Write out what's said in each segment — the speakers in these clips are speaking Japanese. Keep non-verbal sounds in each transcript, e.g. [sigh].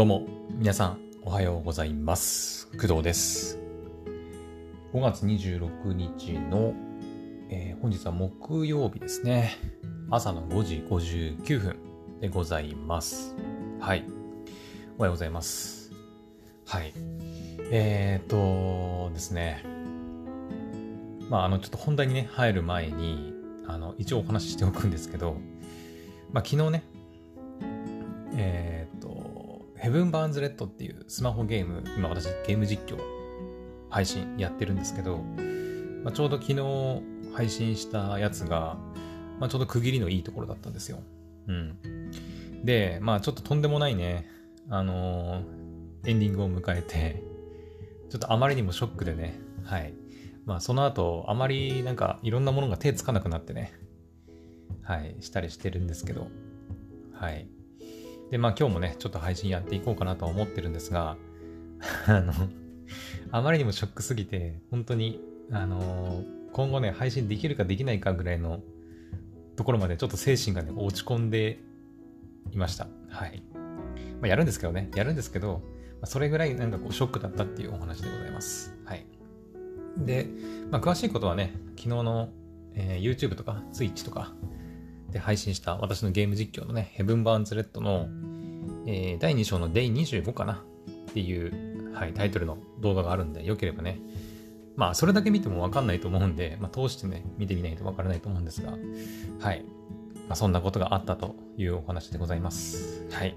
どうも、皆さん、おはようございます。工藤です。5月26日の、えー本日は木曜日ですね。朝の5時59分でございます。はい。おはようございます。はい。えーとですね。まあ、あの、ちょっと本題にね、入る前に、あの、一応お話ししておくんですけど、まあ、昨日ね、えー、ヘブン・バーンズ・レッドっていうスマホゲーム、今私ゲーム実況配信やってるんですけど、まあ、ちょうど昨日配信したやつが、まあ、ちょうど区切りのいいところだったんですよ。うん。で、まあちょっととんでもないね、あのーエンディングを迎えて、ちょっとあまりにもショックでね、はい。まあその後、あまりなんかいろんなものが手つかなくなってね、はい、したりしてるんですけど、はい。で、まあ今日もね、ちょっと配信やっていこうかなとは思ってるんですが、[laughs] あの、あまりにもショックすぎて、本当に、あの今後ね、配信できるかできないかぐらいのところまでちょっと精神がね、落ち込んでいました。はい。まあやるんですけどね、やるんですけど、まあそれぐらいなんかこうショックだったっていうお話でございます。はい。で、まあ詳しいことはね、昨日の、えー YouTube とか Twitch とかで配信した私のゲーム実況のね、ヘブン・バーンズ・レッドの、えー第2章の Day25 かな？っていう、はい、タイトルの動画があるんで、よければね、まあ、それだけ見てもわかんないと思うんで、まあ、通してね、見てみないとわからないと思うんですが、はい。まあ、そんなことがあったというお話でございます。はい。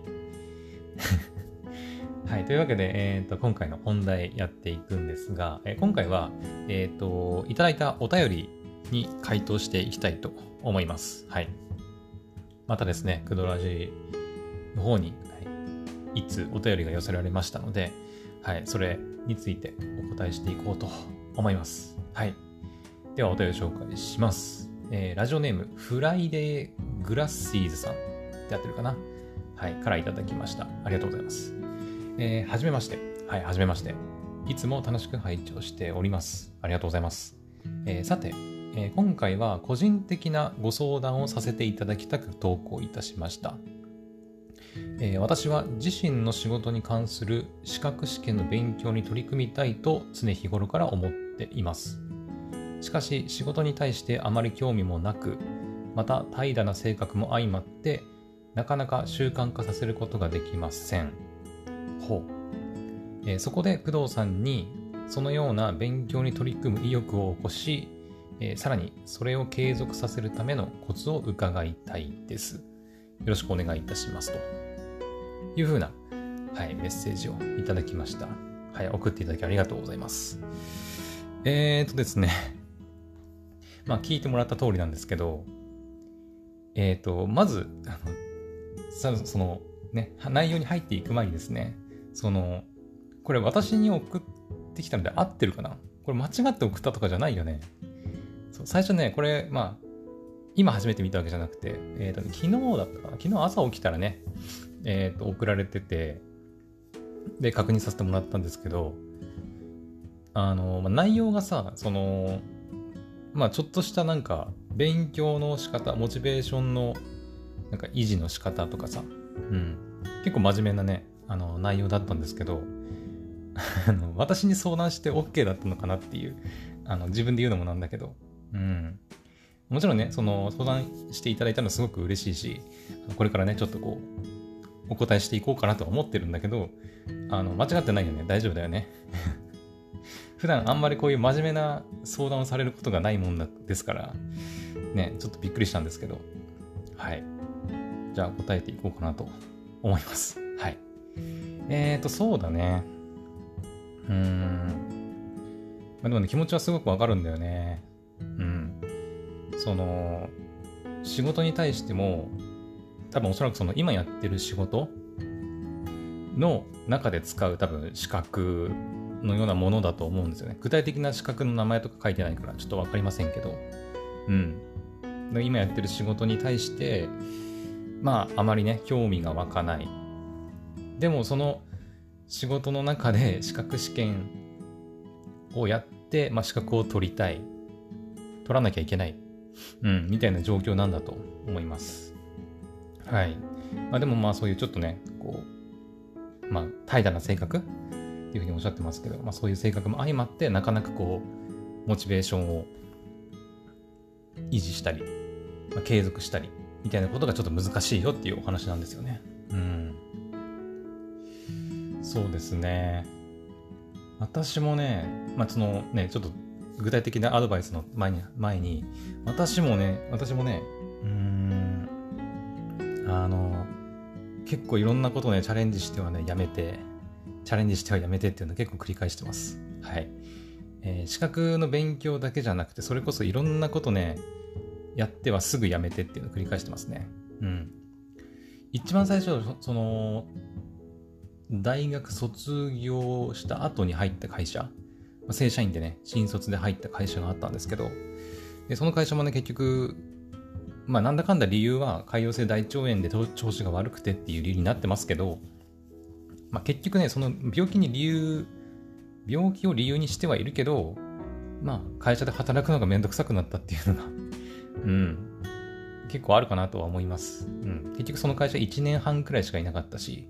[laughs] はい。というわけで、えっ、と、今回の本題やっていくんですが、えー今回は、えっ、と、いただいたお便りに回答していきたいと思います。はい。またですね、クドラジの方に、はい、いつお便りが寄せられましたので、はい、それについてお答えしていこうと思います。はい。ではお便り紹介します。えーラジオネーム、フライデーグラッシーズさんってやってるかなはい、からいただきました。ありがとうございます。えーはじめまして。はい、はじめまして。いつも楽しく拝聴しております。ありがとうございます。えーさて、えー今回は個人的なご相談をさせていただきたく投稿いたしました。えー私は自身の仕事に関する資格試験の勉強に取り組みたいと常日頃から思っています。しかし仕事に対してあまり興味もなく、また怠惰な性格も相まって、なかなか習慣化させることができません。ほう。えーそこで工藤さんにそのような勉強に取り組む意欲を起こし、えーさらにそれを継続させるためのコツを伺いたいです。よろしくお願いいたしますと。いうふうな、はい、メッセージをいただきました。はい、送っていただきありがとうございます。えーとですね。[laughs] まあ、聞いてもらった通りなんですけど、えーと、まず、あの、さその、ね、内容に入っていく前にですね、その、これ私に送ってきたので合ってるかな？これ間違って送ったとかじゃないよね。そう最初ね、これ、まあ、今初めて見たわけじゃなくて、えーと、昨日だったかな？昨日朝起きたらね、えっ、と、送られてて、で、確認させてもらったんですけど、あの、まあ、内容がさ、その、まあ、ちょっとしたなんか、勉強の仕方、モチベーションの、なんか維持の仕方とかさ、うん。結構真面目なね、あの、内容だったんですけど、あの私に相談して OK だったのかなっていう、あの、自分で言うのもなんだけど、うん。もちろんね、その、相談していただいたのすごく嬉しいし、これからね、ちょっとこう、お答えしていこうかなとは思ってるんだけど、あの、間違ってないよね。大丈夫だよね。[laughs] 普段あんまりこういう真面目な相談をされることがないもんですから、ね、ちょっとびっくりしたんですけど、はい。じゃあ答えていこうかなと思います。はい。えーと、そうだね。うーん。まあ、でもね、気持ちはすごくわかるんだよね。うん。その、仕事に対しても、多分おそらくその今やってる仕事の中で使う多分資格のようなものだと思うんですよね。具体的な資格の名前とか書いてないからちょっとわかりませんけど。うん。今やってる仕事に対して、まああまりね、興味が湧かない。でもその仕事の中で資格試験をやって、まあ資格を取りたい。取らなきゃいけない。うん、みたいな状況なんだと思います。はい。まあでもまあそういうちょっとね、こう、まあ、怠惰な性格？っていうふうにおっしゃってますけど、まあ、そういう性格も相まって、なかなかこう、モチベーションを維持したり、まあ、継続したり、みたいなことがちょっと難しいよっていうお話なんですよね。うん。そうですね。私もね、まあ、そのね、ちょっと具体的なアドバイスの前に、前に、私もね、私もね、うーん、あの、結構いろんなことね、チャレンジしてはね、やめて、チャレンジしてはやめてっていうのを結構繰り返してます。はい。えー、資格の勉強だけじゃなくて、それこそいろんなことね、やってはすぐやめてっていうのを繰り返してますね。うん。一番最初、その、大学卒業した後に入った会社、ま正社員でね、新卒で入った会社があったんですけど、でその会社もね、結局、まあなんだかんだ理由は潰瘍性大腸炎で調子が悪くてっていう理由になってますけど、まあ結局ね、その病気に理由、病気を理由にしてはいるけど、まあ会社で働くのがめんどくさくなったっていうのが [laughs] うん、結構あるかなとは思います。うん、結局その会社1年半くらいしかいなかったし、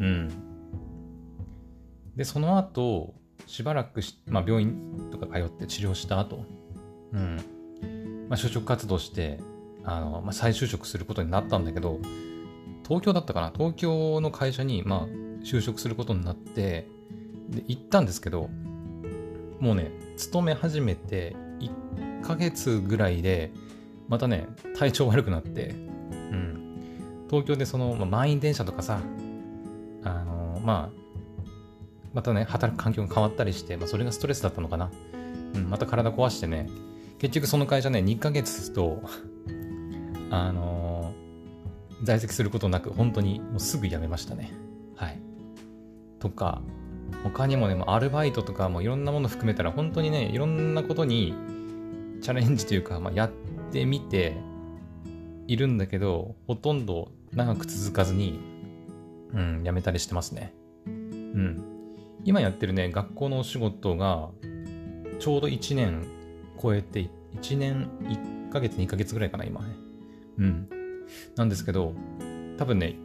うん。で、その後、しばらくしまあ、病院とか通って治療した後、うん。まあ、就職活動して、あの、まあ、再就職することになったんだけど、東京だったかな？東京の会社に、まあ、就職することになって、で、行ったんですけど、もうね、勤め始めて1ヶ月ぐらいで、またね、体調悪くなって、うん。東京でその、まあ、満員電車とかさ、あの、まあ、またね、働く環境が変わったりして、まあ、それがストレスだったのかな。うん、また体壊してね、結局その会社ね、2ヶ月と [laughs] あのー、在籍することなく、本当にもうすぐ辞めましたね。はい。とか、他にもね、アルバイトとかもいろんなもの含めたら、本当にね、いろんなことにチャレンジというか、まあ、やってみているんだけど、ほとんど長く続かずに、うん、やめたりしてますね。うん。今やってるね、学校のお仕事が、ちょうど1年超えて、1年1ヶ月2ヶ月ぐらいかな、今ね。うん。なんですけど、多分ね、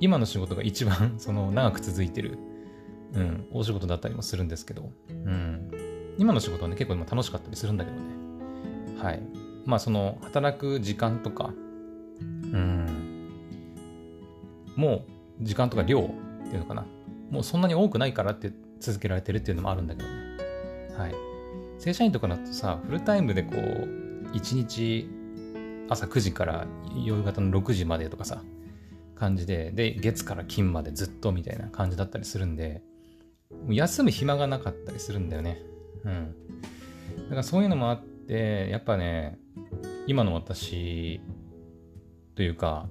今の仕事が一番、[laughs] その、長く続いてる、うん、お仕事だったりもするんですけど、うん。今の仕事はね、結構今楽しかったりするんだけどね。はい。まあ、その、働く時間とか、うん、もう、時間とか量っていうのかな。もうそんなに多くないからって続けられてるっていうのもあるんだけどね。はい。正社員とかだとさ、フルタイムでこう、1日朝9時から夕方の6時までとかさ、感じで、で、月から金までずっとみたいな感じだったりするんで、休む暇がなかったりするんだよね。うん。だからそういうのもあって、やっぱね、今の私というか、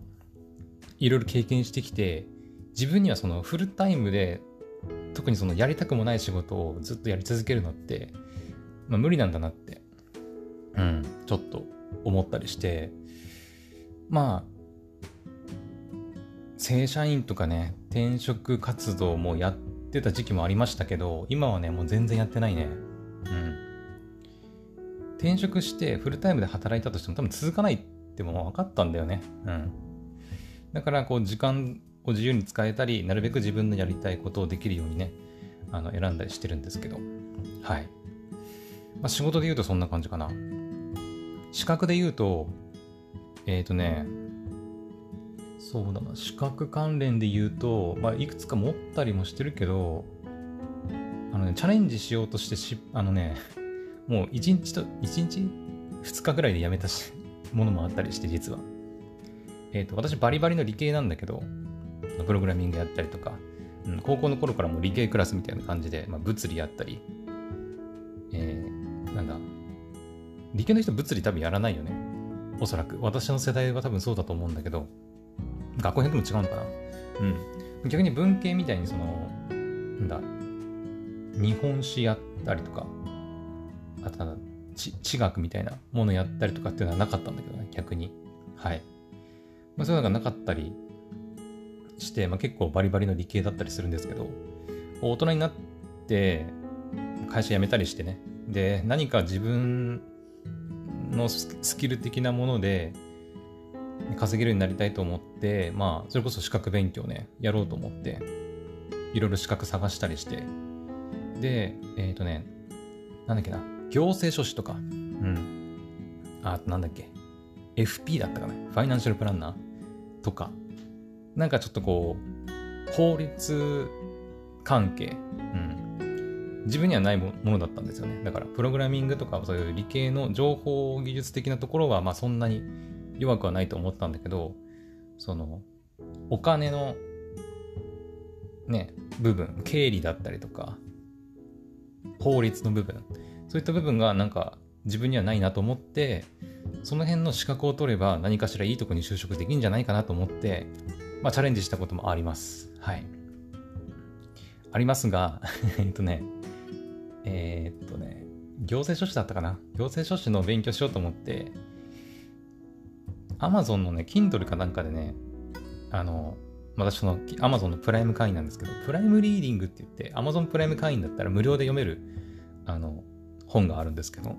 いろいろ経験してきて、自分にはそのフルタイムで特にそのやりたくもない仕事をずっとやり続けるのって、まあ、無理なんだなって、うん、ちょっと思ったりして、まあ、正社員とかね、転職活動もやってた時期もありましたけど、今はね、もう全然やってないね。うん。転職してフルタイムで働いたとしても多分続かないっても分かったんだよね。うん。だからこう時間を自由に使えたり、なるべく自分のやりたいことをできるようにね、あの選んだりしてるんですけど、はい。まあ、仕事で言うとそんな感じかな。資格で言うと、えっ、ー、とね、そうだな、資格関連で言うと、まあ、いくつか持ったりもしてるけど、あのね、チャレンジしようとしてし、あのね、もう1日と、1日 ?2 日ぐらいでやめたし、ものもあったりして、実は。えっ、ー、と、私バリバリの理系なんだけど、プログラミングやったりとか、うん、高校の頃からも理系クラスみたいな感じで、まあ、物理やったり、えー、なんだ、理系の人物理多分やらないよね。おそらく。私の世代は多分そうだと思うんだけど、学校によっても違うのかな。うん。逆に文系みたいにその、なんだ、日本史やったりとか、あとなんだ、地学みたいなものやったりとかっていうのはなかったんだけどね、逆に。はい。まあ、そういうのがなかったりして、まあ、結構バリバリの理系だったりするんですけど、大人になって会社辞めたりしてね、で、何か自分のスキル的なもので稼げるようになりたいと思って、まあ、それこそ資格勉強ね、やろうと思って、いろいろ資格探したりして、で、えっ、ー、とね、なんだっけな、行政書士とか、うん。あ、なんだっけ、FP だったかな、ファイナンシャルプランナーとか、なんかちょっとこう、法律関係、うん。自分にはないものだったんですよね。だから、プログラミングとか、そういう理系の情報技術的なところは、まあそんなに弱くはないと思ったんだけど、その、お金の、ね、部分、経理だったりとか、法律の部分、そういった部分がなんか自分にはないなと思って、その辺の資格を取れば何かしらいいとこに就職できるんじゃないかなと思って、まあチャレンジしたこともあります。はい。ありますが、[laughs] えっとね、えー、っとね、行政書士だったかな？行政書士の勉強しようと思って、Amazon のね、Kindle かなんかでね、あの、私その Amazon のプライム会員なんですけど、プライムリーディングって言って、Amazon プライム会員だったら無料で読める、あの、本があるんですけど、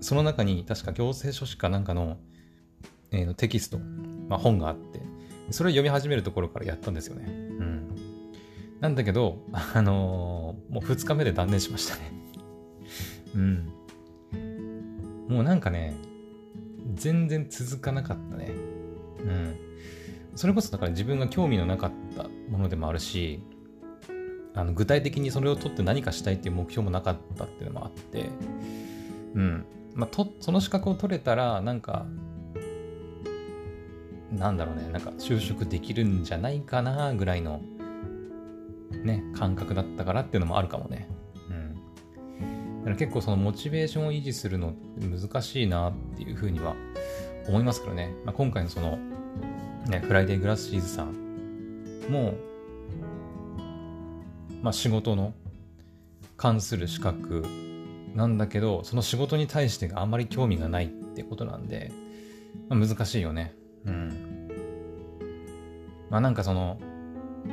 その中に確か行政書士かなんかの、えー、テキスト、まあ、本があって、それを読み始めるところからやったんですよね。うん。なんだけど、あのー、もう2日目で断念しましたね。うん。もうなんかね、全然続かなかったね。うん。それこそだから自分が興味のなかったものでもあるし、あの具体的にそれを取って何かしたいっていう目標もなかったっていうのもあって、うん。まあ、と、その資格を取れたら、なんか、なんだろうね、なんか就職できるんじゃないかなぐらいの、ね、感覚だったからっていうのもあるかもね。うん。だから結構そのモチベーションを維持するのって難しいなっていうふうには思いますけどね。まあ、今回のその、ね、フライデーグラスシーズさんも、まあ、仕事の関する資格なんだけど、その仕事に対してあんまり興味がないってことなんで、まあ、難しいよね。うん。まあなんかその、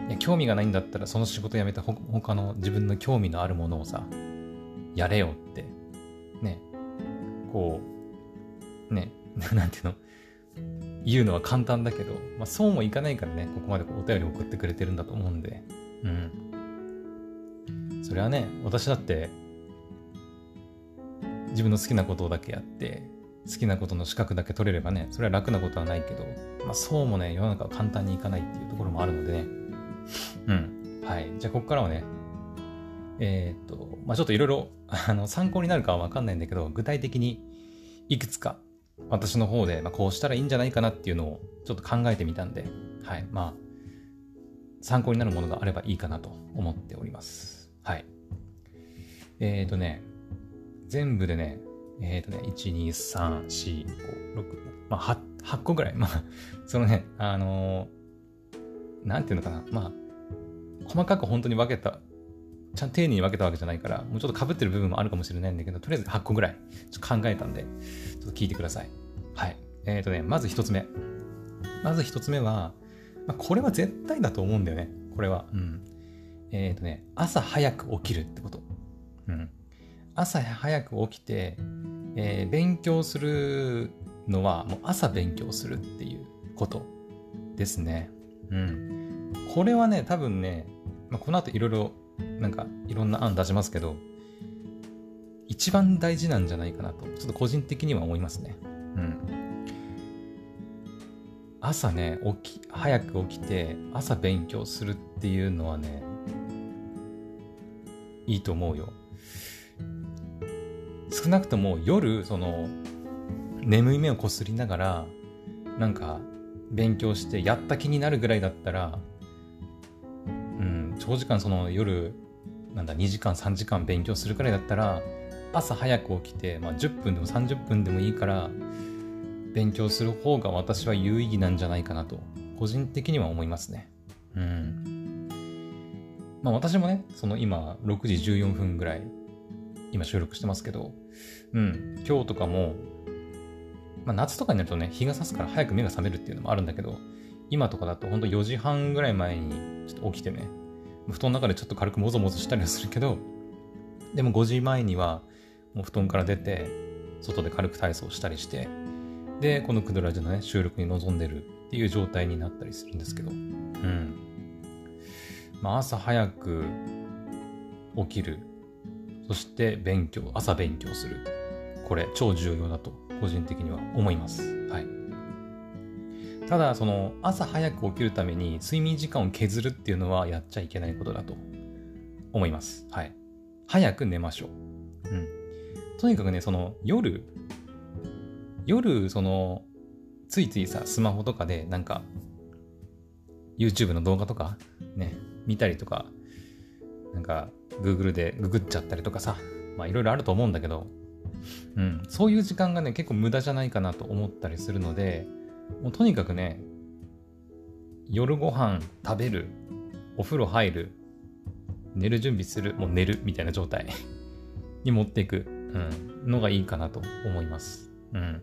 いや興味がないんだったらその仕事辞めてほ他の自分の興味のあるものをさ、やれよって、ね、こう、ね、[laughs] なんていうの、言うのは簡単だけど、まあ、そうもいかないからね、ここまでお便り送ってくれてるんだと思うんで、うん。それはね、私だって、自分の好きなことだけやって、好きなことの資格だけ取れればね、それは楽なことはないけど、まあ、そうもね、世の中は簡単にいかないっていうところもあるのでね。うん。はい。じゃあ、ここからはね、えー、っと、まあ、ちょっといろいろ、あの、参考になるかはわかんないんだけど、具体的にいくつか私の方で、まあ、こうしたらいいんじゃないかなっていうのをちょっと考えてみたんで、はい。まあ、参考になるものがあればいいかなと思っております。はい。えっ、ー、とね、全部でね、えっ、ー、とね、1、2、3、4、5、6、まあ8、8個ぐらい。まあ、そのね、あのー、なんていうのかな。まあ、細かく本当に分けた、ちゃんと丁寧に分けたわけじゃないから、もうちょっと被ってる部分もあるかもしれないんだけど、とりあえず8個ぐらい、ちょっと考えたんで、ちょっと聞いてください。はい。えっ、ー、とね、まず1つ目。まず1つ目は、まあ、これは絶対だと思うんだよね。これは。うん。えっ、ー、とね、朝早く起きるってこと。うん。朝早く起きて、えー、勉強するのはもう朝勉強するっていうことですね。うん。これはね、多分ね、まあ、この後いろいろなんかいろんな案出しますけど、一番大事なんじゃないかなと、ちょっと個人的には思いますね。うん。朝ね、起き、早く起きて朝勉強するっていうのはね、いいと思うよ。少なくとも夜、その、眠い目をこすりながら、なんか、勉強してやった気になるぐらいだったら、うん、長時間その夜、なんだ、2時間、3時間勉強するくらいだったら、朝早く起きて、まあ、10分でも30分でもいいから、勉強する方が私は有意義なんじゃないかなと、個人的には思いますね。うん。まあ私もね、その今、6時14分ぐらい、今収録してますけど、うん、今日とかも、まあ、夏とかになるとね、日が差すから早く目が覚めるっていうのもあるんだけど、今とかだとほんと4時半ぐらい前にちょっと起きてね、布団の中でちょっと軽くもぞもぞしたりはするけど、でも5時前にはもう布団から出て、外で軽く体操したりして、で、このクドラジのね、収録に臨んでるっていう状態になったりするんですけど、うん。まあ、朝早く起きる。そして勉強、朝勉強する。これ超重要だと個人的には思います。はい。ただ、その朝早く起きるために睡眠時間を削るっていうのはやっちゃいけないことだと思います。はい。早く寝ましょう。うん。とにかくね、その夜、夜、その、ついついさ、スマホとかでなんか、YouTube の動画とか、ね、見たりとか、なんか、Google でググっちゃったりとかさ、まあいろいろあると思うんだけど、うん、そういう時間がね、結構無駄じゃないかなと思ったりするので、もうとにかくね、夜ご飯食べる、お風呂入る、寝る準備する、もう寝るみたいな状態 [laughs] に持っていく、うん、のがいいかなと思います。うん。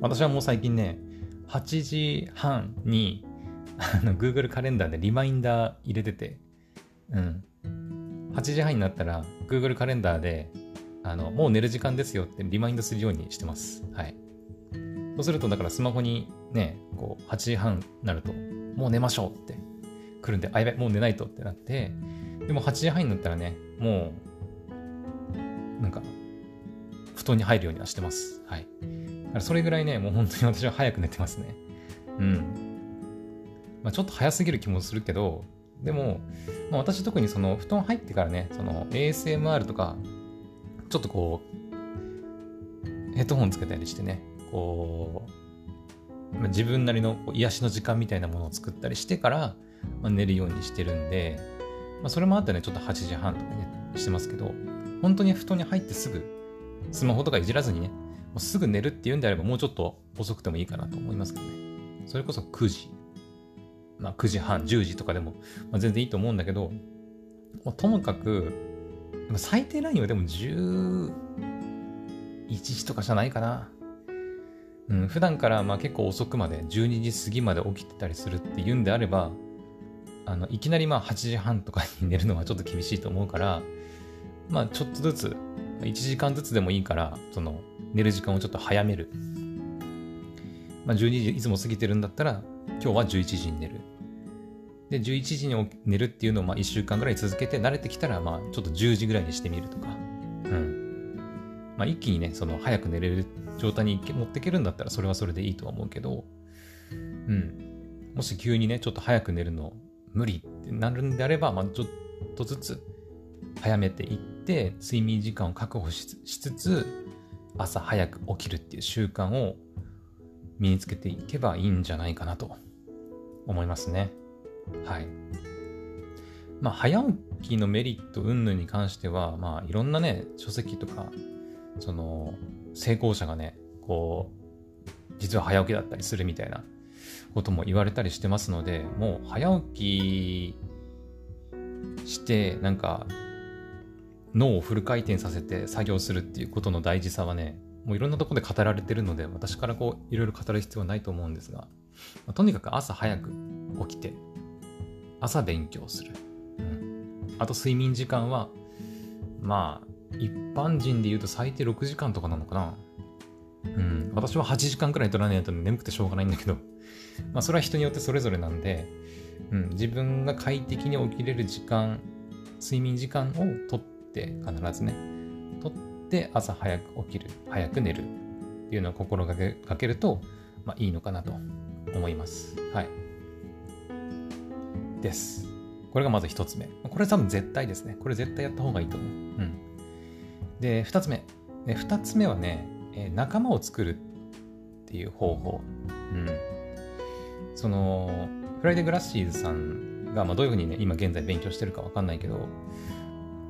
私はもう最近ね、8時半にあの Google カレンダーでリマインダー入れてて、うん。8時半になったら Google カレンダーで、あの、もう寝る時間ですよってリマインドするようにしてます。はい。そうすると、だからスマホにね、こう、8時半になると、もう寝ましょうって来るんで、あ、やべ、もう寝ないとってなって、でも8時半になったらね、もう、なんか、布団に入るようにはしてます。はい。だからそれぐらいね、もう本当に私は早く寝てますね。うん。まあ、ちょっと早すぎる気もするけど、でも、まあ、私特にその布団入ってからね、その ASMR とか、ちょっとこう、ヘッドホンつけたりしてね、こう、自分なりの癒しの時間みたいなものを作ったりしてから、まあ、寝るようにしてるんで、まあ、それもあってね、ちょっと8時半とかね、してますけど、本当に布団に入ってすぐ、スマホとかいじらずにね、もうすぐ寝るっていうんであれば、もうちょっと遅くてもいいかなと思いますけどね。それこそ9時、まあ、9時半、10時とかでも、まあ、全然いいと思うんだけど、まあ、ともかく、最低ラインはでも11時とかじゃないかな。うん、普段からまあ結構遅くまで、12時過ぎまで起きてたりするっていうんであれば、あのいきなりまあ8時半とかに寝るのはちょっと厳しいと思うから、まあちょっとずつ、1時間ずつでもいいから、その寝る時間をちょっと早める。まあ12時いつも過ぎてるんだったら、今日は11時に寝る。で、11時に寝るっていうのをまあ1週間ぐらい続けて慣れてきたら、まあちょっと10時ぐらいにしてみるとか。うん。まあ一気にね、その早く寝れる状態に持っていけるんだったらそれはそれでいいとは思うけど、うん。もし急にね、ちょっと早く寝るの無理ってなるんであれば、まあちょっとずつ早めていって、睡眠時間を確保しつつ、朝早く起きるっていう習慣を身につけていけばいいんじゃないかなと思いますね。はい。まあ、早起きのメリット云々に関しては、まあ、いろんなね、書籍とか、その、成功者がね、こう、実は早起きだったりするみたいなことも言われたりしてますので、もう早起きして、なんか、脳をフル回転させて作業するっていうことの大事さはね、もういろんなとこで語られてるので、私からこう、いろいろ語る必要はないと思うんですが、まあ、とにかく朝早く起きて、朝勉強する。うん。あと睡眠時間は、まあ、一般人で言うと最低6時間とかなのかな。うん。私は8時間くらい取らないと眠くてしょうがないんだけど、まあ、それは人によってそれぞれなんで、うん。自分が快適に起きれる時間、睡眠時間をとって必ずね、とって朝早く起きる、早く寝るっていうのを心がけると、まあいいのかなと思います。はい。です。これがまず一つ目。これ多分絶対ですね。これ絶対やった方がいいと思う。うん。で、二つ目。二つ目はね、仲間を作るっていう方法。うん。その、フライデー・グラッシーズさんが、まあ、どういうふうにね、今現在勉強してるかわかんないけど、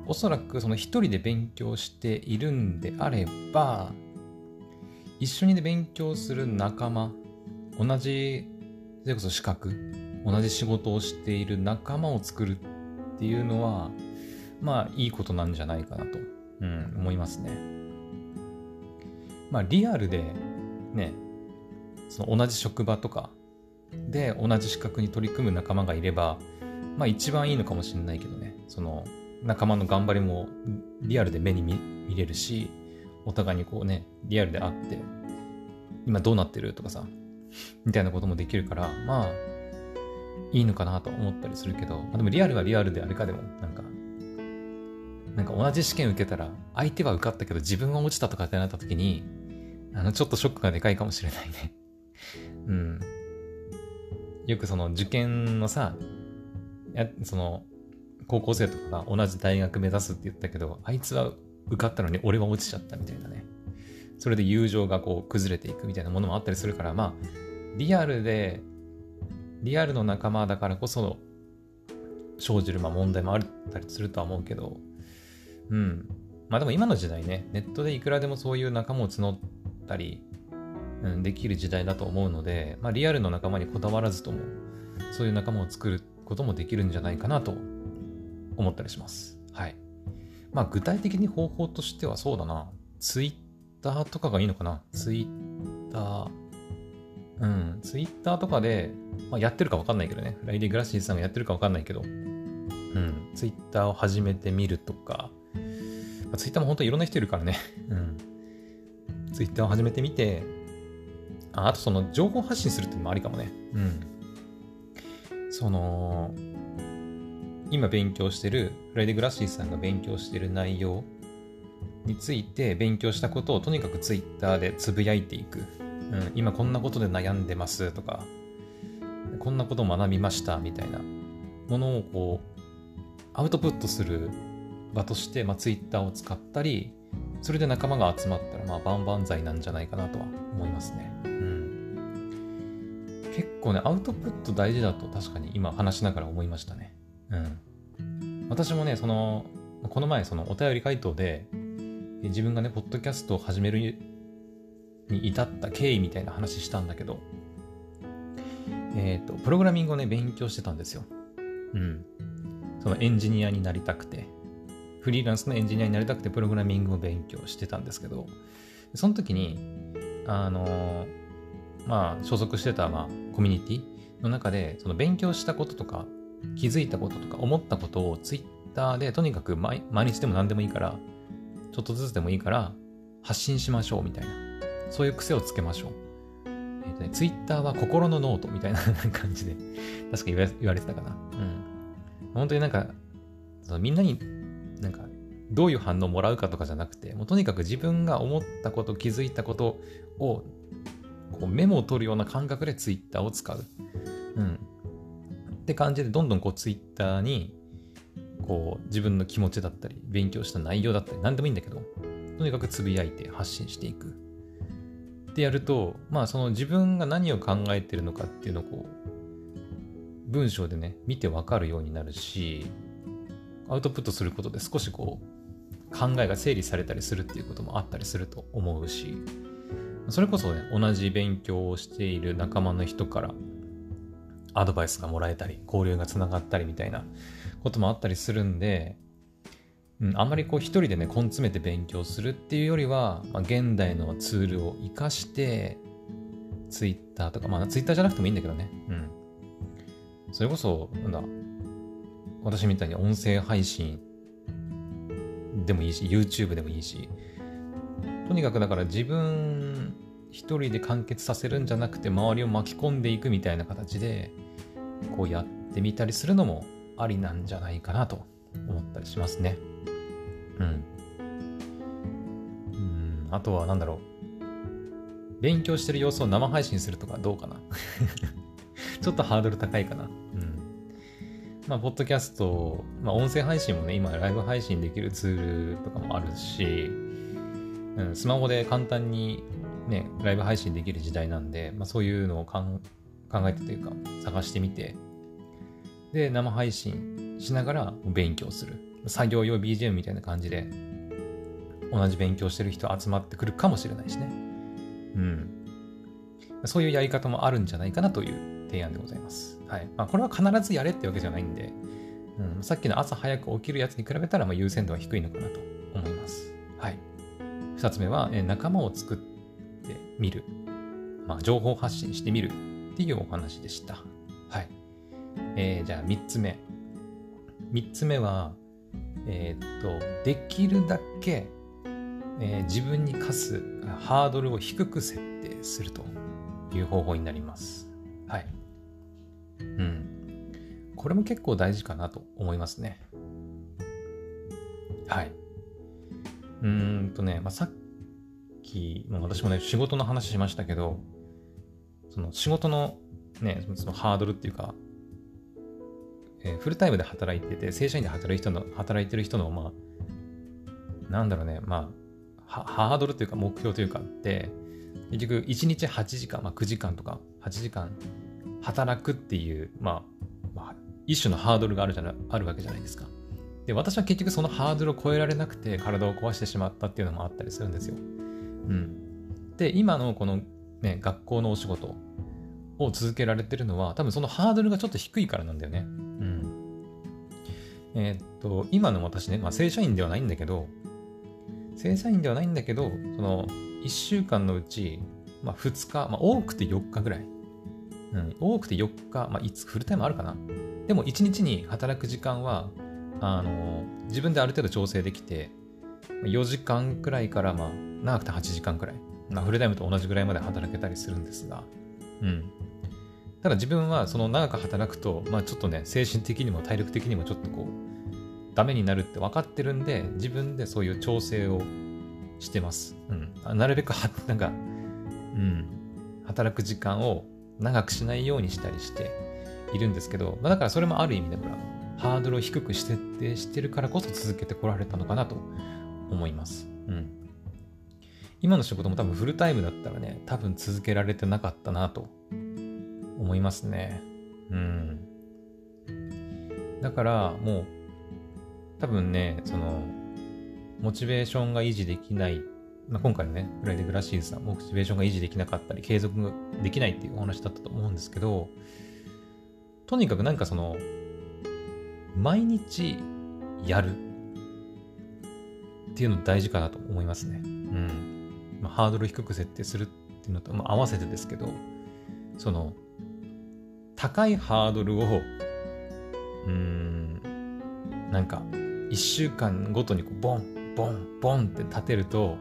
おそらくその一人で勉強しているんであれば、一緒にね、勉強する仲間、同じ、それこそ資格、同じ仕事をしている仲間を作るっていうのは、まあいいことなんじゃないかなと、うん、思いますね。まあリアルでね、その同じ職場とかで同じ資格に取り組む仲間がいれば、まあ一番いいのかもしれないけどね、その仲間の頑張りもリアルで目に見れるし、お互いにこうね、リアルで会って、今どうなってるとかさ、みたいなこともできるから、まあ、いいのかなと思ったりするけど、まあ、でもリアルはリアルであれかでも、なんか、なんか同じ試験受けたら、相手は受かったけど自分は落ちたとかってなった時に、あの、ちょっとショックがでかいかもしれないね。[laughs] うん。よくその受験のさ、やその、高校生とかが同じ大学目指すって言ったけど、あいつは受かったのに俺は落ちちゃったみたいなね。それで友情がこう崩れていくみたいなものもあったりするから、まあ、リアルで、リアルの仲間だからこそ生じるま問題もあったりするとは思うけど、うん。まあでも今の時代ね、ネットでいくらでもそういう仲間を募ったり、うん、できる時代だと思うので、まあリアルの仲間にこだわらずとも、そういう仲間を作ることもできるんじゃないかなと思ったりします。はい。まあ具体的に方法としてはそうだな。ツイッターとかがいいのかなツイッター。うん。ツイッターとかで、まあ、やってるかわかんないけどね。フライデーグラッシーさんがやってるかわかんないけど、うん。ツイッターを始めてみるとか、まあ、ツイッターも本当にいろんな人いるからね。うん。ツイッターを始めてみて、ああとその情報発信するっていうのもありかもね。うん。その、今勉強してる、フライデー・グラッシーさんが勉強してる内容について勉強したことをとにかくツイッターでつぶやいていく。うん、今こんなことで悩んでますとか、こんなことを学びましたみたいなものをこう、アウトプットする場として、まあ、ツイッターを使ったり、それで仲間が集まったら、まあ、万々歳なんじゃないかなとは思いますね。うん。結構ね、アウトプット大事だと確かに今話しながら思いましたね。うん。私もね、その、この前、そのお便り回答で、自分がね、ポッドキャストを始めるに至った経緯みたいな話したんだけど、えっ、ー、と、プログラミングをね、勉強してたんですよ。うん。そのエンジニアになりたくて、フリーランスのエンジニアになりたくて、プログラミングを勉強してたんですけど、その時に、あのまあ、所属してた、まあ、コミュニティの中で、その勉強したこととか、気づいたこととか思ったことをツイッターでとにかく毎日でも何でもいいから、ちょっとずつでもいいから発信しましょうみたいな。そういう癖をつけましょう。えっ、ー、とね、ツイッターは心のノートみたいな [laughs] 感じで、確か言われてたかな。うん。本当になんか、そのみんなになんかどういう反応をもらうかとかじゃなくて、もうとにかく自分が思ったこと、気づいたことをこうメモを取るような感覚でツイッターを使う。うん。って感じでどんどんこうツイッターにこう自分の気持ちだったり勉強した内容だったり何でもいいんだけどとにかくつぶやいて発信していくってやるとまあその自分が何を考えてるのかっていうのをこう文章でね見てわかるようになるしアウトプットすることで少しこう考えが整理されたりするっていうこともあったりすると思うしそれこそね同じ勉強をしている仲間の人からアドバイスがもらえたり、交流がつながったりみたいなこともあったりするんで、うん、あんまりこう一人でね、根詰めて勉強するっていうよりは、まあ、現代のツールを活かして、ツイッターとか、まあツイッターじゃなくてもいいんだけどね。うん。それこそ、なんだ、私みたいに音声配信でもいいし、YouTube でもいいし、とにかくだから自分一人で完結させるんじゃなくて周りを巻き込んでいくみたいな形でこうやってみたりするのもありなんじゃないかなと思ったりしますね。うん。うんあとは何だろう。勉強してる様子を生配信するとかどうかな [laughs] ちょっとハードル高いかな。うん。まあ、ポッドキャスト、まあ、音声配信もね、今、ライブ配信できるツールとかもあるし、うん、スマホで簡単にね、ライブ配信できる時代なんで、まあ、そういうのを考えてというか、探してみて、で、生配信しながら勉強する。作業用 BGM みたいな感じで、同じ勉強してる人集まってくるかもしれないしね。うん。そういうやり方もあるんじゃないかなという提案でございます。はい。まあ、これは必ずやれってわけじゃないんで、うん、さっきの朝早く起きるやつに比べたら、まあ、優先度は低いのかなと思います。はい。二つ目は、え仲間を作ってみる。まあ、情報発信してみるっていうお話でした。はい。えー、じゃあ3つ目。3つ目は、えー、っと、できるだけ、えー、自分に課すハードルを低く設定するという方法になります。はい。うん。これも結構大事かなと思いますね。はい。うんとね、まあ、さっき、まあ、私もね、仕事の話しましたけど、その仕事のね、そのハードルっていうか、えー、フルタイムで働いてて、正社員で働い人の働いてる人の、まあ、なんだろうね、まあ、ハードルというか目標というかって、結局1日8時間、まあ、9時間とか8時間働くっていう、まあ、まあ、一種のハードルがあるじゃなあるわけじゃないですか。で、私は結局そのハードルを超えられなくて体を壊してしまったっていうのもあったりするんですよ。うん。で、今のこのね、学校のお仕事を続けられてるのは、多分そのハードルがちょっと低いからなんだよね。えー、っと、今の私ね、まあ正社員ではないんだけど、正社員ではないんだけど、その1週間のうち、まあ2日、まあ多くて4日ぐらい。うん、多くて4日、まあいつフルタイムあるかな。でも1日に働く時間は、あの、自分である程度調整できて、4時間くらいからまあ長くて8時間くらい。まあフルタイムと同じぐらいまで働けたりするんですが、うん。ただ自分はその長く働くと、まあちょっとね、精神的にも体力的にもちょっとこう、ダメになるって分かってるんで、自分でそういう調整をしてます。うん。なるべくは、[laughs] なんか、うん、働く時間を長くしないようにしたりしているんですけど、まあ、だからそれもある意味でほら、ハードルを低くしてってしてるからこそ続けてこられたのかなと思います。うん。今の仕事も多分フルタイムだったらね、多分続けられてなかったなと思いますね。うん。だからもう、多分ね、その、モチベーションが維持できない、まあ、今回のね、フライデグラシーズさん、モチベーションが維持できなかったり、継続できないっていうお話だったと思うんですけど、とにかくなんかその、毎日やるっていうの大事かなと思いますね。うん。まあ、ハードル低く設定するっていうのと、まあ、合わせてですけど、その、高いハードルを、うーん、なんか、一週間ごとにこうボン、ボン、ボンって立てると、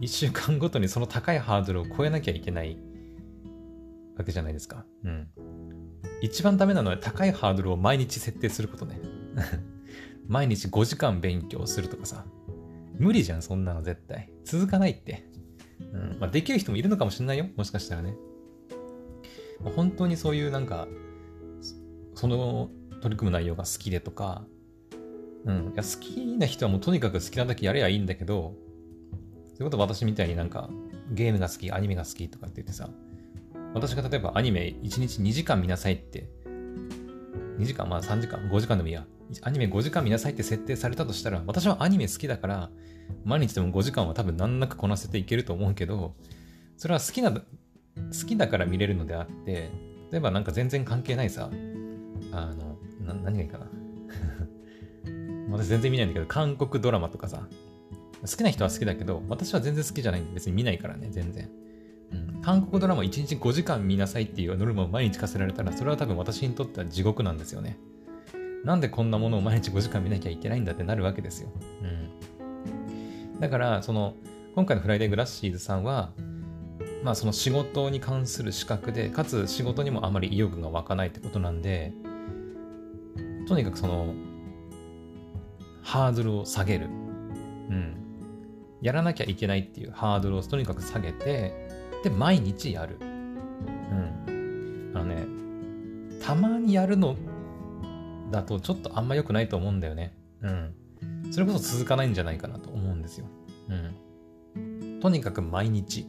一週間ごとにその高いハードルを超えなきゃいけないわけじゃないですか。うん。一番ダメなのは高いハードルを毎日設定することね。[laughs] 毎日5時間勉強するとかさ。無理じゃん、そんなの絶対。続かないって。うんまあ、できる人もいるのかもしれないよ。もしかしたらね。本当にそういうなんか、その取り組む内容が好きでとか、うん。いや、好きな人はもうとにかく好きなだけやればいいんだけど、そういうこと私みたいになんか、ゲームが好き、アニメが好きとかって言ってさ、私が例えばアニメ1日2時間見なさいって、2時間、まあ3時間、5時間でもいいや。アニメ5時間見なさいって設定されたとしたら、私はアニメ好きだから、毎日でも5時間は多分難なくこなせていけると思うけど、それは好きな、好きだから見れるのであって、例えばなんか全然関係ないさ、あの、何がいいかな。私全然見ないんだけど、韓国ドラマとかさ、好きな人は好きだけど、私は全然好きじゃないんで別に見ないからね、全然。うん、韓国ドラマ1日5時間見なさいっていうノルマを毎日課せられたら、それは多分私にとっては地獄なんですよね。なんでこんなものを毎日5時間見なきゃいけないんだってなるわけですよ。うん。だから、その、今回のフライデーグラッシーズさんは、まあその仕事に関する資格で、かつ仕事にもあまり意欲が湧かないってことなんで、とにかくその、ハードルを下げる。うん。やらなきゃいけないっていうハードルをとにかく下げて、で、毎日やる。うん。あのね、たまにやるのだとちょっとあんま良くないと思うんだよね。うん。それこそ続かないんじゃないかなと思うんですよ。うん。とにかく毎日。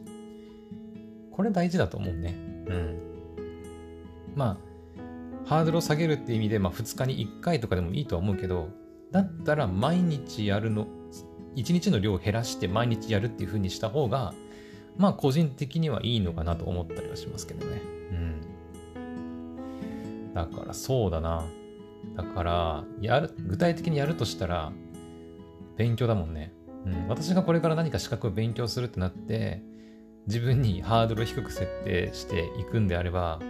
これ大事だと思うね。うん。まあ、ハードルを下げるって意味で、まあ2日に1回とかでもいいとは思うけど、だったら毎日やるの、1日の量を減らして毎日やるっていう風にした方が、まあ個人的にはいいのかなと思ったりはしますけどね。うん。だからそうだな。だから、やる、具体的にやるとしたら、勉強だもんね。うん、私がこれから何か資格を勉強するってなって、自分にハードルを低く設定していくんであれば、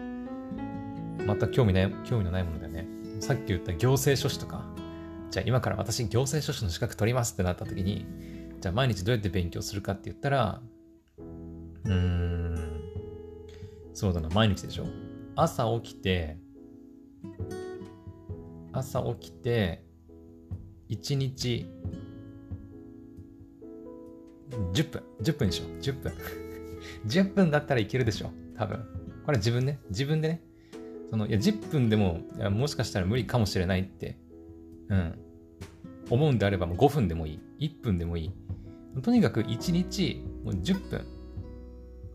また興味ない、興味のないものだよね。さっき言った行政書士とか、じゃあ今から私行政書士の資格取りますってなった時に、じゃあ毎日どうやって勉強するかって言ったら、うーん、そうだな、毎日でしょ。朝起きて、朝起きて、1日、10分、10分でしょ、10分。[laughs] 10分だったらいけるでしょ、多分。これ自分ね、自分でね、その、いや、10分でも、もしかしたら無理かもしれないって、うん、思うんであれば、もう5分でもいい。1分でもいい。とにかく1日、もう10分、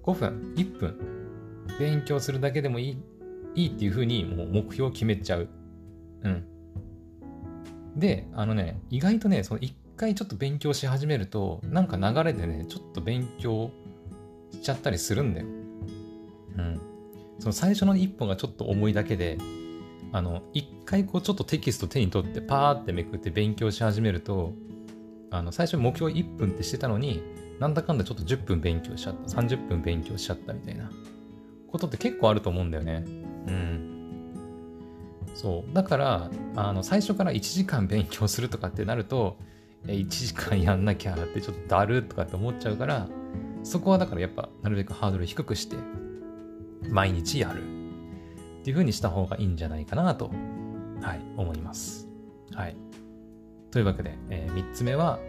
5分、1分、勉強するだけでもいい、いいっていう風に、もう目標を決めちゃう。うん。で、あのね、意外とね、その1回ちょっと勉強し始めると、なんか流れでね、ちょっと勉強しちゃったりするんだよ。うん。その最初の一歩がちょっと重いだけで、あの、一回こうちょっとテキスト手に取ってパーってめくって勉強し始めると、あの、最初目標1分ってしてたのに、なんだかんだちょっと10分勉強しちゃった、30分勉強しちゃったみたいなことって結構あると思うんだよね。うん。そう。だから、あの、最初から1時間勉強するとかってなると、1時間やんなきゃってちょっとだるとかって思っちゃうから、そこはだからやっぱなるべくハードル低くして、毎日やるっていう風にした方がいいんじゃないかなと、はい、思います。はい。というわけで、えー、3つ目は、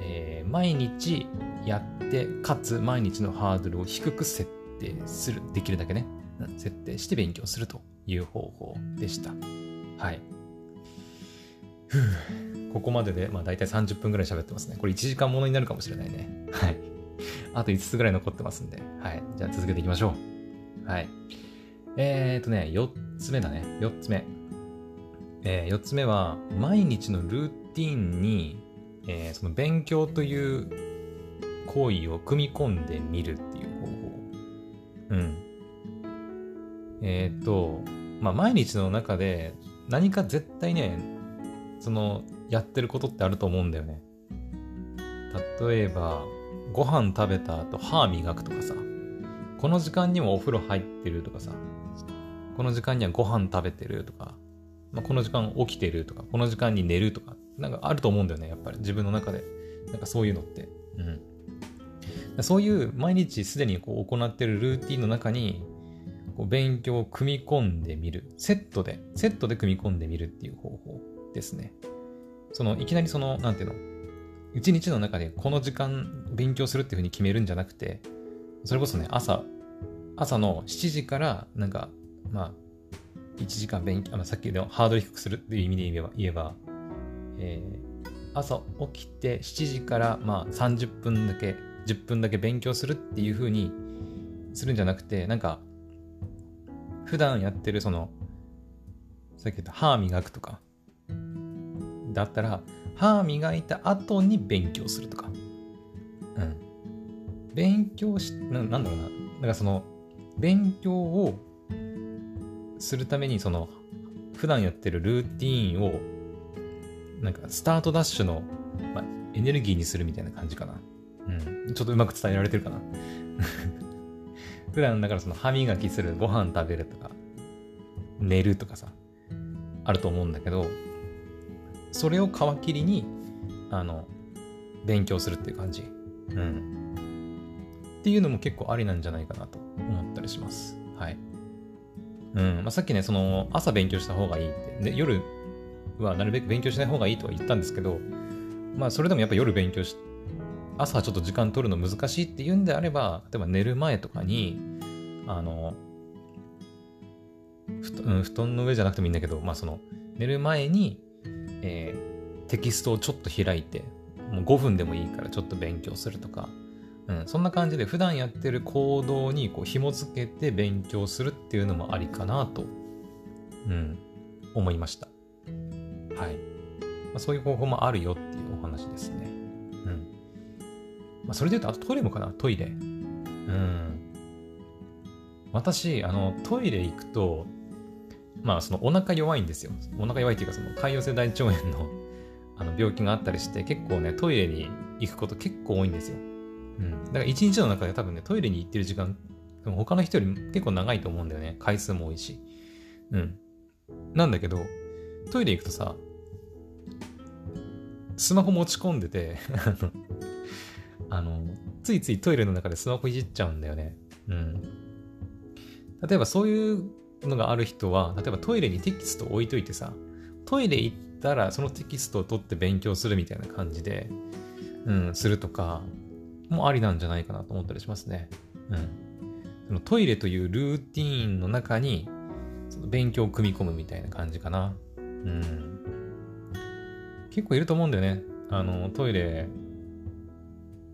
えー、毎日やって、かつ毎日のハードルを低く設定する。できるだけね、設定して勉強するという方法でした。はい。ふここまでで、まあ大体30分ぐらい喋ってますね。これ1時間ものになるかもしれないね。はい。あと5つぐらい残ってますんで。はい。じゃあ続けていきましょう。はい。えーとね、4つ目だね。4つ目。えー、4つ目は、毎日のルーティンに、えー、その勉強という行為を組み込んでみるっていう方法。うん。えっ、ー、と、まあ、毎日の中で何か絶対ね、その、やってることってあると思うんだよね。例えば、ご飯食べた後歯磨くとかさ、この時間にもお風呂入ってるとかさ、この時間にはご飯食べてるとか、まあ、この時間起きてるとか、この時間に寝るとか、なんかあると思うんだよね、やっぱり自分の中で。なんかそういうのって。うん。そういう毎日すでにこう行ってるルーティンの中に、こう勉強を組み込んでみる。セットで、セットで組み込んでみるっていう方法ですね。その、いきなりその、なんていうの、一日の中でこの時間勉強するっていうふうに決めるんじゃなくて、それこそね、朝、朝の7時から、なんか、まあ、1時間勉強、あさっきのハードル低くするっていう意味で言えば、言えばえー、朝起きて7時からまあ30分だけ、10分だけ勉強するっていう風にするんじゃなくて、なんか、普段やってるその、さっき言った歯磨くとか、だったら、歯磨いた後に勉強するとか。うん。勉強し、ななんだろうな。なんかその、勉強をするために、その、普段やってるルーティーンを、なんか、スタートダッシュの、まあ、エネルギーにするみたいな感じかな。うん。ちょっとうまく伝えられてるかな。[laughs] 普段だからその歯磨きする、ご飯食べるとか、寝るとかさ、あると思うんだけど、それを皮切りに、あの、勉強するっていう感じ。うん。っていうのも結構ありなんじゃないかなと思ったりします。はい。うん。まあ、さっきね、その、朝勉強した方がいいって。で、夜はなるべく勉強しない方がいいとは言ったんですけど、まあ、それでもやっぱ夜勉強し、朝ちょっと時間取るの難しいっていうんであれば、例えば寝る前とかに、あの、布団の上じゃなくてもいいんだけど、まあその、寝る前に、えー、テキストをちょっと開いて、もう5分でもいいからちょっと勉強するとか、うん、そんな感じで普段やってる行動にこう紐付けて勉強するっていうのもありかなと、うん、思いました。はい。まあ、そういう方法もあるよっていうお話ですね。うん。まあ、それで言うと、あとトイレもかなトイレ。うん。私、あの、トイレ行くと、まあ、そのお腹弱いんですよ。お腹弱いっていうか、その潰瘍性大腸炎のあの病気があったりして、結構ね、トイレに行くこと結構多いんですよ。うん。だから一日の中で多分ね、トイレに行ってる時間、他の人より結構長いと思うんだよね。回数も多いし。うん。なんだけど、トイレ行くとさ、スマホ持ち込んでて [laughs] あの、ついついトイレの中でスマホいじっちゃうんだよね。うん。例えばそういうのがある人は、例えばトイレにテキスト置いといてさ、トイレ行ったらそのテキストを取って勉強するみたいな感じで、うん、するとか、もありなんじゃないかなと思ったりしますね。うん。そのトイレというルーティーンの中に、その勉強を組み込むみたいな感じかな。うん。結構いると思うんだよね。あの、トイレ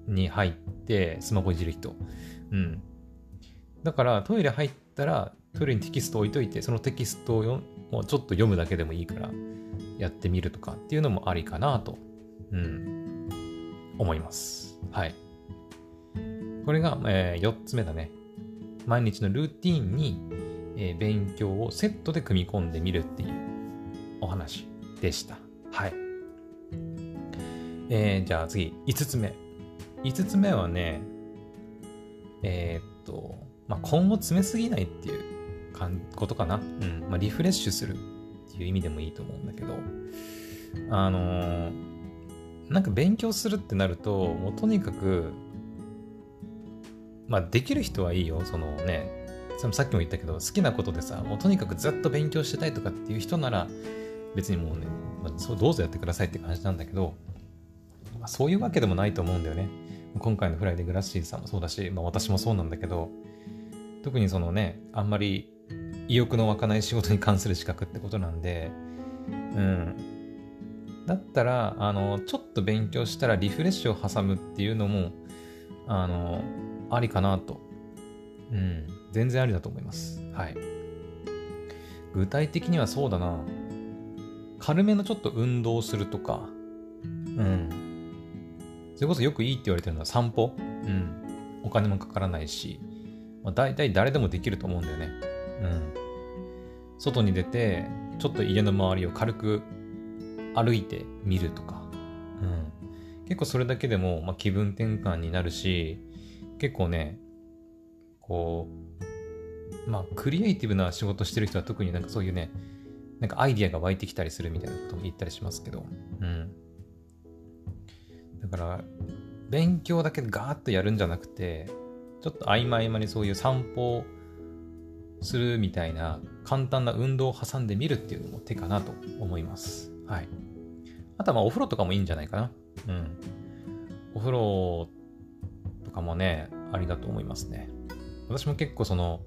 に入ってスマホいじる人。うん。だからトイレ入ったらトイレにテキスト置いといて、そのテキストをよもうちょっと読むだけでもいいからやってみるとかっていうのもありかなと、うん、思います。はい。これが、えー、4つ目だね。毎日のルーティンに、えー、勉強をセットで組み込んでみるっていうお話でした。はい。えー、じゃあ次、5つ目。5つ目はね、えー、っと、まあ、今後詰めすぎないっていうことかな。うん。まあ、リフレッシュするっていう意味でもいいと思うんだけど、あのー、なんか勉強するってなると、もうとにかく、まあ、できる人はいいよ。そのね、そさっきも言ったけど、好きなことでさ、もうとにかくずっと勉強してたいとかっていう人なら、別にもうね、まあ、そうどうぞやってくださいって感じなんだけど、まあ、そういうわけでもないと思うんだよね。今回のフライデーグラッシーさんもそうだし、まあ、私もそうなんだけど、特にそのね、あんまり意欲の湧かない仕事に関する資格ってことなんで、うん。だったら、あの、ちょっと勉強したらリフレッシュを挟むっていうのも、あの、ありかなと。うん。全然ありだと思います。はい。具体的にはそうだな。軽めのちょっと運動するとか、うん。それこそよくいいって言われてるのは散歩。うん。お金もかからないし、まあ、大体誰でもできると思うんだよね。うん。外に出て、ちょっと家の周りを軽く歩いてみるとか。うん。結構それだけでも、まあ、気分転換になるし、結構ね、こう、まあ、クリエイティブな仕事してる人は特になんかそういうね、なんかアイディアが湧いてきたりするみたいなことも言ったりしますけど、うん。だから、勉強だけガーッとやるんじゃなくて、ちょっと合間合間にそういう散歩するみたいな簡単な運動を挟んでみるっていうのも手かなと思います。はい。あとはまあお風呂とかもいいんじゃないかな。うん。お風呂とかもね、ありだと思いますね。私も結構その、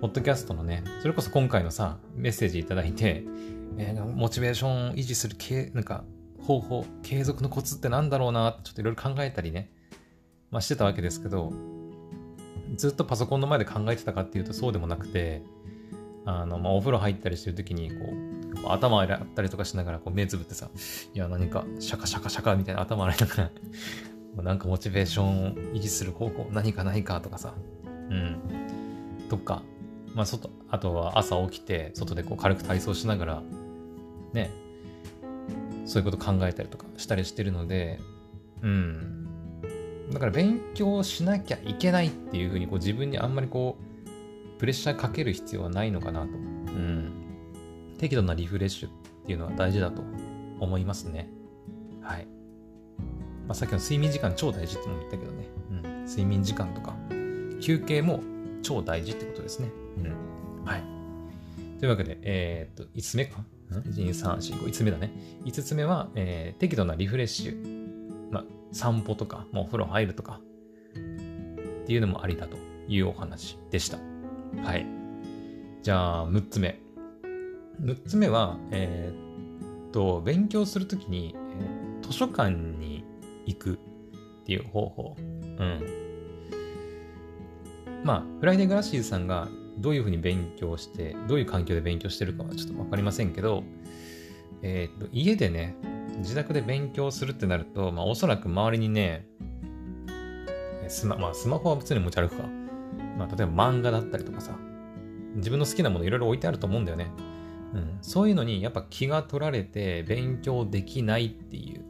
ポッドキャストのね、それこそ今回のさ、メッセージいただいて、えー、モチベーションを維持するけ、なんか、方法、継続のコツってなんだろうなちょっといろいろ考えたりね、まあしてたわけですけど、ずっとパソコンの前で考えてたかっていうとそうでもなくて、あの、まあ、お風呂入ったりしてる時に、こう、頭洗ったりとかしながら、こう、目つぶってさ、いや、何か、シャカシャカシャカみたいな頭洗いながらなんかモチベーションを維持する方法、何かないかとかさ、うん。とか、まあ、外、あとは朝起きて、外でこう、軽く体操しながら、ね、そういうこと考えたりとかしたりしてるので、うん。だから勉強しなきゃいけないっていうふうにこう自分にあんまりこうプレッシャーかける必要はないのかなと。うん。適度なリフレッシュっていうのは大事だと思いますね。はい。まあ、さっきの睡眠時間超大事っても言ったけどね。うん。睡眠時間とか休憩も超大事ってことですね。うん。はい。というわけで、えー、っと、5つ目か ?1、2、3、4、5、5つ目だね。5つ目は、えー、適度なリフレッシュ。まあ、散歩とか、もうお風呂入るとか、っていうのもありだというお話でした。はい。じゃあ、6つ目。6つ目は、えー、っと、勉強するときに、えー、図書館に行くっていう方法。うん。まあ、フライデーグラシーズさんがどういうふうに勉強して、どういう環境で勉強してるかはちょっとわかりませんけど、えー、と、家でね、自宅で勉強するってなると、まあ、おそらく周りにね、スマ,、まあ、スマホは普通に持ち歩くか。まあ、例えば漫画だったりとかさ、自分の好きなものいろいろ置いてあると思うんだよね。うん。そういうのにやっぱ気が取られて勉強できないっていう、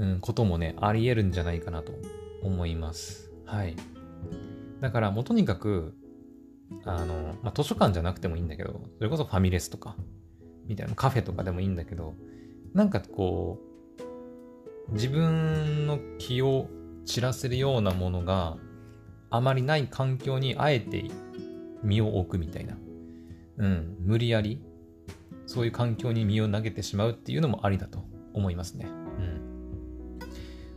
うん、こともね、あり得るんじゃないかなと思います。はい。だからもうとにかく、あの、まあ、図書館じゃなくてもいいんだけど、それこそファミレスとか、みたいなカフェとかでもいいんだけど、なんかこう、自分の気を散らせるようなものがあまりない環境にあえて身を置くみたいな。うん、無理やり、そういう環境に身を投げてしまうっていうのもありだと思いますね。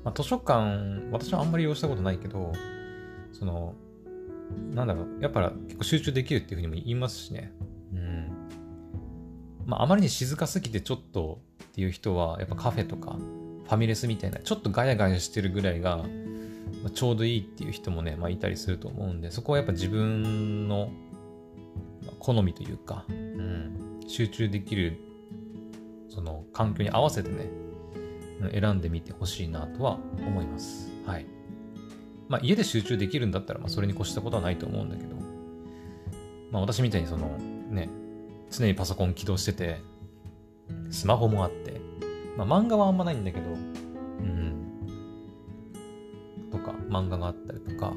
まあ、図書館、私はあんまり利用したことないけど、その、なんだろう、やっぱ結構集中できるっていうふうにも言いますしね。うん。まあ、あまりに静かすぎてちょっとっていう人は、やっぱカフェとか、ファミレスみたいな、ちょっとガヤガヤしてるぐらいが、ま、ちょうどいいっていう人もね、まあ、いたりすると思うんで、そこはやっぱ自分の好みというか、うん、集中できる、その環境に合わせてね、選んでみてほしいなとは思います。はい。まあ、家で集中できるんだったら、まあ、それに越したことはないと思うんだけど、まあ、私みたいにその、ね、常にパソコン起動してて、スマホもあって、まあ、漫画はあんまないんだけど、うん、とか、漫画があったりとか、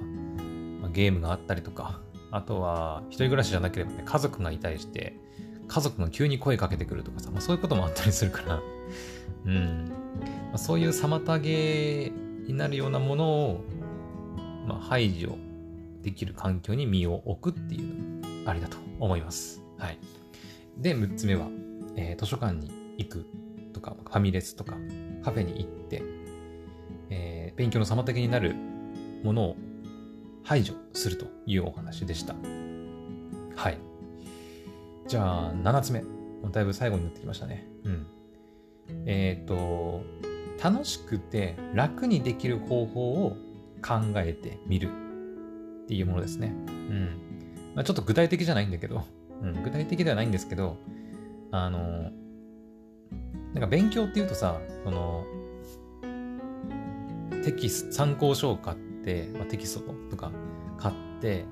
まあ、ゲームがあったりとか、あとは、一人暮らしじゃなければね、家族がいたりして、家族が急に声かけてくるとかさ、まあ、そういうこともあったりするから、うん。まあ、そういう妨げになるようなものを、まあ、排除できる環境に身を置くっていうのもありだと思います。はい。で、6つ目は、えー、図書館に行くとか、ファミレスとか、カフェに行って、えー、勉強の妨げになるものを排除するというお話でした。はい。じゃあ、7つ目。だいぶ最後になってきましたね。うん。えっ、ー、と、楽しくて楽にできる方法を考えてみるっていうものですね。うん。まあ、ちょっと具体的じゃないんだけど、うん、具体的ではないんですけど、あの、なんか勉強っていうとさ、その、テキスト、参考書を買って、まあ、テキストとか買って、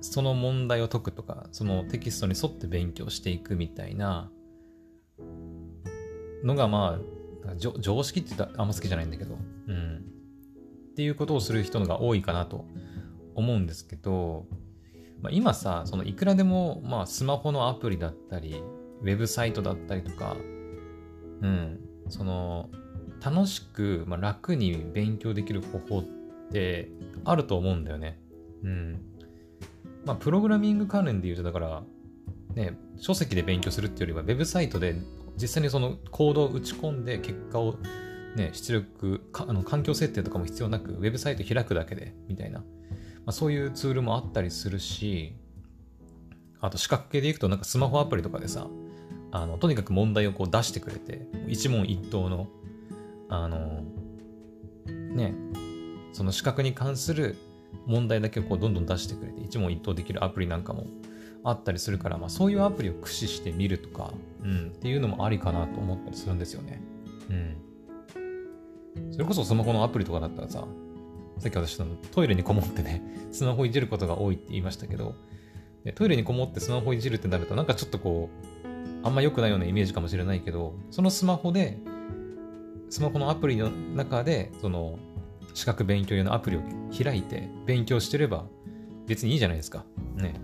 その問題を解くとか、そのテキストに沿って勉強していくみたいなのがまあ、常識って言ったらあんま好きじゃないんだけど、うん。っていうことをする人のが多いかなと思うんですけど、まあ、今さ、そのいくらでも、まあ、スマホのアプリだったり、ウェブサイトだったりとか、うん、その、楽しく、まあ、楽に勉強できる方法ってあると思うんだよね。うん。まあ、プログラミング関連で言うと、だから、ね、書籍で勉強するっていうよりは、ウェブサイトで実際にそのコードを打ち込んで結果をね、出力あの環境設定とかも必要なく、ウェブサイト開くだけで、みたいな、まあ、そういうツールもあったりするし、あと、資格系でいくと、なんかスマホアプリとかでさ、あの、とにかく問題をこう出してくれて、一問一答の、あの、ね、その資格に関する問題だけをこうどんどん出してくれて、一問一答できるアプリなんかもあったりするから、まあ、そういうアプリを駆使してみるとか、うん、っていうのもありかなと思ったりするんですよね。うん。それこそスマホのアプリとかだったらさ、さっき私のトイレにこもってね、[laughs] スマホいじることが多いって言いましたけど、トイレにこもってスマホいじるってなると、なんかちょっとこう、あんま良くないようなイメージかもしれないけど、そのスマホで、スマホのアプリの中で、その、資格勉強用のアプリを開いて勉強してれば別にいいじゃないですか。ね。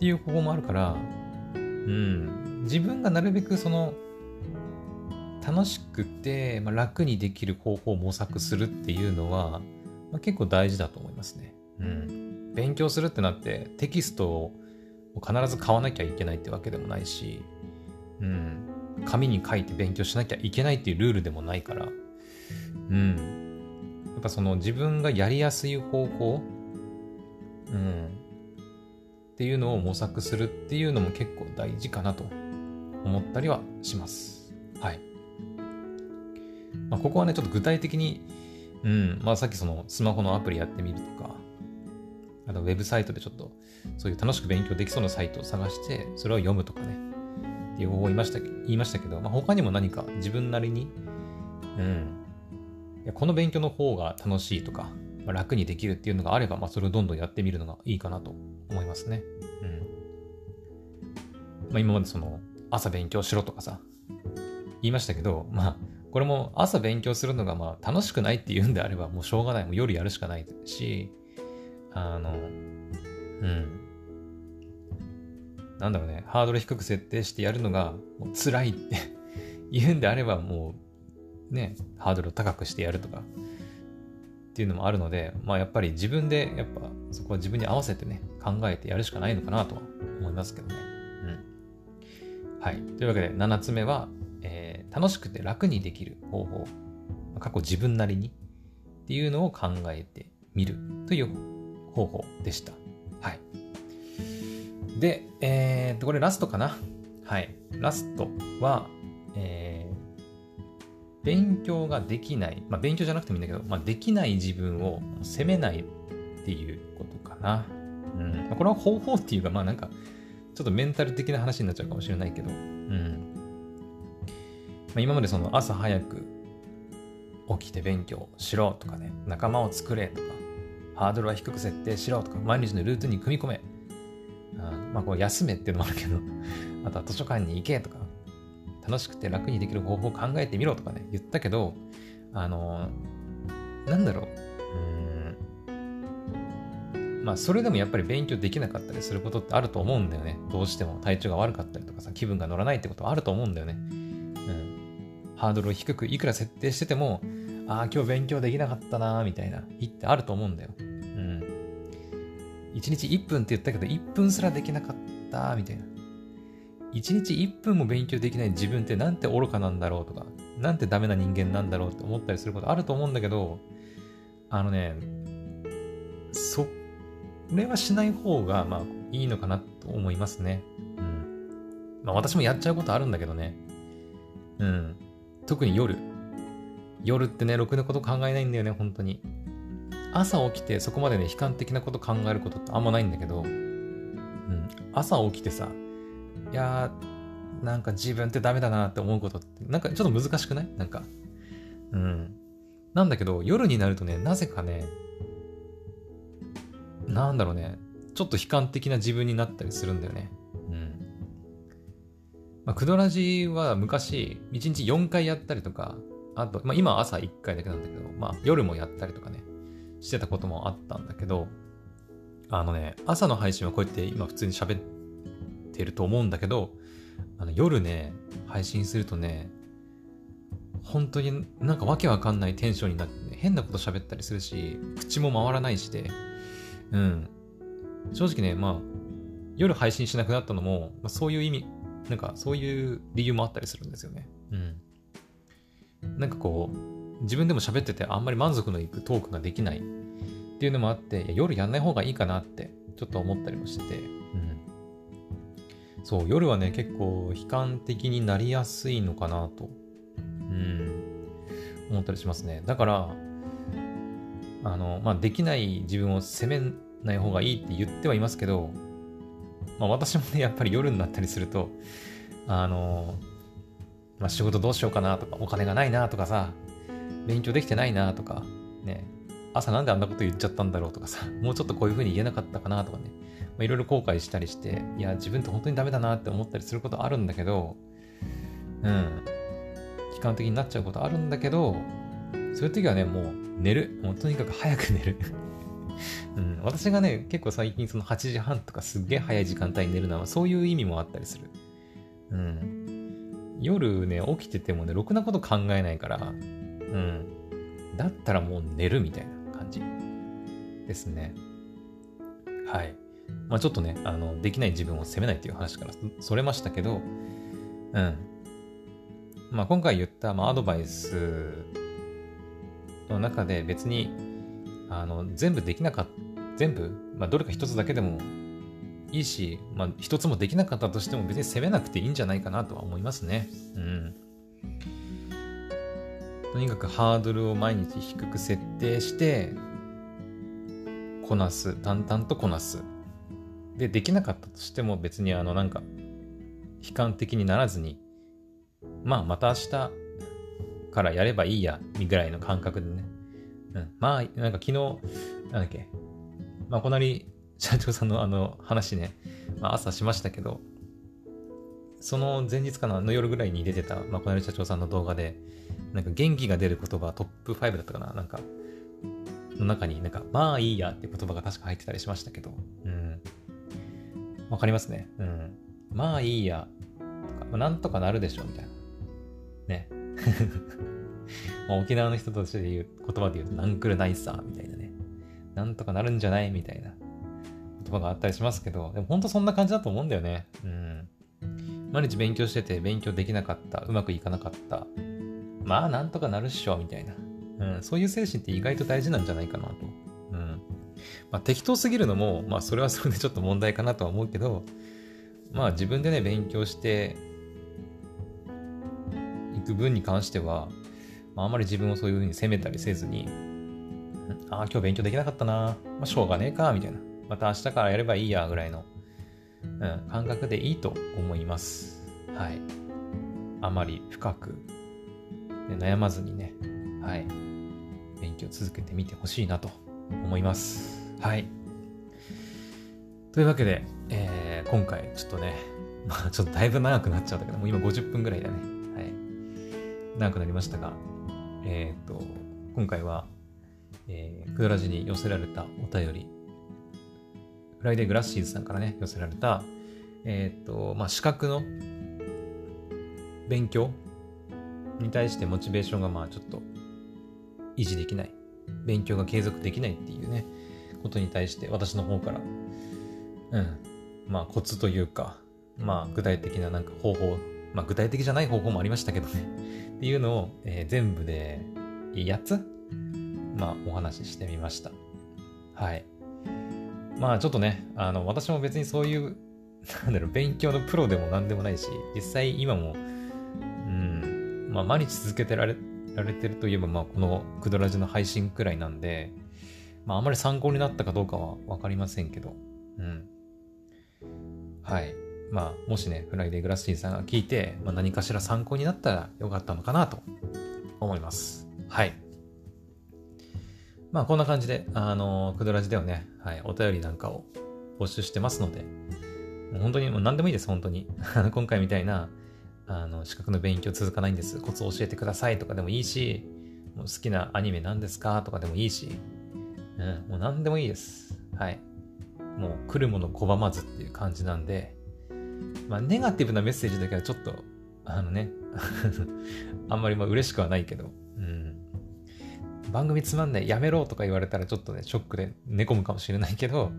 っていう方法もあるから、うん。自分がなるべくその、楽しくて、まあ、楽にできる方法を模索するっていうのは、まあ、結構大事だと思いますね。うん。勉強するってなってテキストを必ず買わなきゃいけないってわけでもないし、うん。紙に書いて勉強しなきゃいけないっていうルールでもないから、うん。やっぱその自分がやりやすい方法、うん。っていうのを模索するっていうのも結構大事かなと思ったりはします。はい。まあ、ここはね、ちょっと具体的に、うん、まあさっきそのスマホのアプリやってみるとか、あとウェブサイトでちょっとそういう楽しく勉強できそうなサイトを探して、それを読むとかね、っていう方法を言いました言いましたけど、まあ、他にも何か自分なりに、うん、いやこの勉強の方が楽しいとか、まあ、楽にできるっていうのがあれば、まあ、それをどんどんやってみるのがいいかなと思いますね。うん。まあ、今までその、朝勉強しろとかさ、言いましたけど、まあ、これも朝勉強するのがまあ楽しくないっていうんであればもうしょうがない。もう夜やるしかないし、あの、うん。なんだろうね、ハードル低く設定してやるのがもう辛いって [laughs] 言うんであればもうね、ハードルを高くしてやるとかっていうのもあるので、まあやっぱり自分でやっぱそこは自分に合わせてね、考えてやるしかないのかなとは思いますけどね。うん。はい。というわけで、7つ目は、えー、楽しくて楽にできる方法。過去自分なりにっていうのを考えてみるという方法でした。はい。で、えー、っと、これラストかな。はい。ラストは、えー、勉強ができない、まあ勉強じゃなくてもいいんだけど、まあできない自分を責めないっていうことかな。うん。これは方法っていうか、まあなんか、ちょっとメンタル的な話になっちゃうかもしれないけど、うん。まあ、今までその朝早く起きて勉強しろとかね、仲間を作れとか、ハードルは低く設定しろとか、毎日のルートに組み込め。あまあ、こう休めっていうのもあるけど、あとは図書館に行けとか、楽しくて楽にできる方法を考えてみろとかね、言ったけど、あの、なんだろう。うん。まあ、それでもやっぱり勉強できなかったりすることってあると思うんだよね。どうしても体調が悪かったりとかさ、気分が乗らないってことはあると思うんだよね。うん。ハードルを低くいくら設定してても、ああ、今日勉強できなかったなみたいな日ってあると思うんだよ。うん。1日1分って言ったけど、1分すらできなかったみたいな。1日1分も勉強できない自分ってなんて愚かなんだろうとか、なんてダメな人間なんだろうって思ったりすることあると思うんだけど、あのね、それはしない方が、まあ、いいのかなと思いますね。うん。まあ、私もやっちゃうことあるんだけどね。うん。特に夜。夜ってね、ろくなこと考えないんだよね、本当に。朝起きてそこまでね、悲観的なこと考えることってあんまないんだけど、うん、朝起きてさ、いやー、なんか自分ってダメだなって思うことって、なんかちょっと難しくない？なんか。うん。なんだけど、夜になるとね、なぜかね、なんだろうね、ちょっと悲観的な自分になったりするんだよね。うん。まあ、クドラジは昔、1日4回やったりとか、あと、まあ、今朝1回だけなんだけど、まあ、夜もやったりとかね、してたこともあったんだけど、あのね、朝の配信はこうやって今普通に喋ってると思うんだけど、あの夜ね、配信するとね、本当になんかわけわかんないテンションになって、ね、変なこと喋ったりするし、口も回らないしで、うん。正直ね、まあ、夜配信しなくなったのも、まあ、そういう意味、なんかそういう理由もあったりするんですよね。うん。なんかこう、自分でも喋っててあんまり満足のいくトークができないっていうのもあって、夜やんない方がいいかなってちょっと思ったりもしてて、うん。そう、夜はね、結構悲観的になりやすいのかなと、うん、思ったりしますね。だから、あの、まあ、できない自分を責めない方がいいって言ってはいますけど、まあ、私もね、やっぱり夜になったりすると、あの、まあ、仕事どうしようかなとか、お金がないなとかさ、勉強できてないなとか、ね、朝なんであんなこと言っちゃったんだろうとかさ、もうちょっとこういう風に言えなかったかなとかね、まあ、いろいろ後悔したりして、いや、自分って本当にダメだなって思ったりすることあるんだけど、うん、悲観的になっちゃうことあるんだけど、そういう時はね、もう寝る。もうとにかく早く寝る。[laughs] うん、私がね、結構最近その8時半とかすっげえ早い時間帯に寝るのはそういう意味もあったりする。うん。夜ね、起きててもね、ろくなこと考えないから、うん。だったらもう寝るみたいな感じですね。はい。まあちょっとね、あの、できない自分を責めないっていう話からそれましたけど、うん。まあ今回言った、まあ、アドバイスの中で別に、あの、全部できなかった、全部、まあどれか一つだけでもいいし、まあ、一つもできなかったとしても別に責めなくていいんじゃないかなとは思いますね。うん。とにかくハードルを毎日低く設定して、こなす。淡々とこなす。で、できなかったとしても別にあの、なんか、悲観的にならずに、まあ、また明日からやればいいや、ぐらいの感覚でね。うん。まあ、なんか昨日、なんだっけ、まあ、こなり社長さんのあの話ね、まあ、朝しましたけど、その前日かなの夜ぐらいに出てた、まあ、この社長さんの動画で、なんか元気が出る言葉トップ5だったかななんか、の中になんか、まあいいやって言葉が確か入ってたりしましたけど、わかりますね。うん。まあいいや、なんとかなるでしょ、みたいな。ね。[laughs] まあ沖縄の人として言う言葉で言うと、なんくるないさ、みたいなね。なんとかなるんじゃないみたいな。言葉があったりしますけど、でも本当そんな感じだと思うんだよね。うん。毎日勉強してて勉強できなかった、うまくいかなかった。まあ、なんとかなるっしょ、みたいな。うん、そういう精神って意外と大事なんじゃないかなと。まあ、適当すぎるのも、まあ、それはそれでちょっと問題かなとは思うけど、まあ、自分でね、勉強していく分に関しては、まあ、あまり自分をそういうふうに責めたりせずに、ああ、今日勉強できなかったな。まあ、しょうがねえか、みたいな。また明日からやればいいや、ぐらいの、うん、感覚でいいと思います。はい。あまり深く、ね、悩まずにね、はい。勉強続けてみてほしいなと思います。はい。というわけで、えー、今回ちょっとね、[laughs] まあちょっとだいぶ長くなっちゃったけど、もう今50分ぐらいだね。はい。長くなりましたが、えっ、と、今回は、えー、クドラジに寄せられたお便り、フライデーグラッシーズさんからね、寄せられた、えっ、と、まあ資格の勉強に対してモチベーションがまあちょっと維持できない。勉強が継続できないっていうね、ことに対して私の方から、うん、まあコツというか、まあ具体的ななんか方法、まあ具体的じゃない方法もありましたけどね、[laughs] っていうのを、えー、全部で8つ、まあお話ししてみました。はい。まあちょっとね、あの、私も別にそういう、なんだろう、勉強のプロでも何でもないし、実際今も、うん、まあ毎日続けてられられてるといえば、まあ、このクドラジの配信くらいなんで、まあ、あまり参考になったかどうかはわかりませんけど、うん。はい。まあ、もしね、フライデーグラスティンさんが聞いて、まあ、何かしら参考になったらよかったのかなと思います。はい。まあ、こんな感じで、あの、クドラジではね、はい、お便りなんかを募集してますので、もう本当にもう何でもいいです、本当に。今回みたいな、あの、資格の勉強続かないんです。コツを教えてくださいとかでもいいし、もう好きなアニメ何ですかとかでもいいし、うん、もう何でもいいです。はい。もう来るもの拒まずっていう感じなんで、まあ、ネガティブなメッセージだけはちょっと、あのね、[laughs] あんまりまあ嬉しくはないけど、うん。番組つまんない、やめろとか言われたらちょっとね、ショックで寝込むかもしれないけど、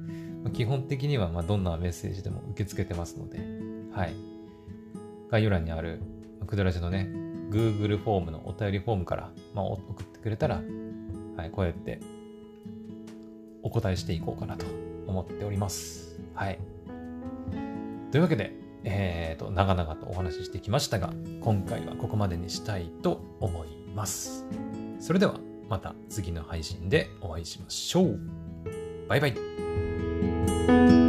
まあ、基本的にはまあどんなメッセージでも受け付けてますので、はい。概要欄にあるクドラジのね、Google フォームのお便りフォームから、まあ、送ってくれたら、はい、こうやってお答えしていこうかなと思っております。はい。というわけで、えっ、ー、と、長々とお話ししてきましたが、今回はここまでにしたいと思います。それでは、また次の配信でお会いしましょう。バイバイ。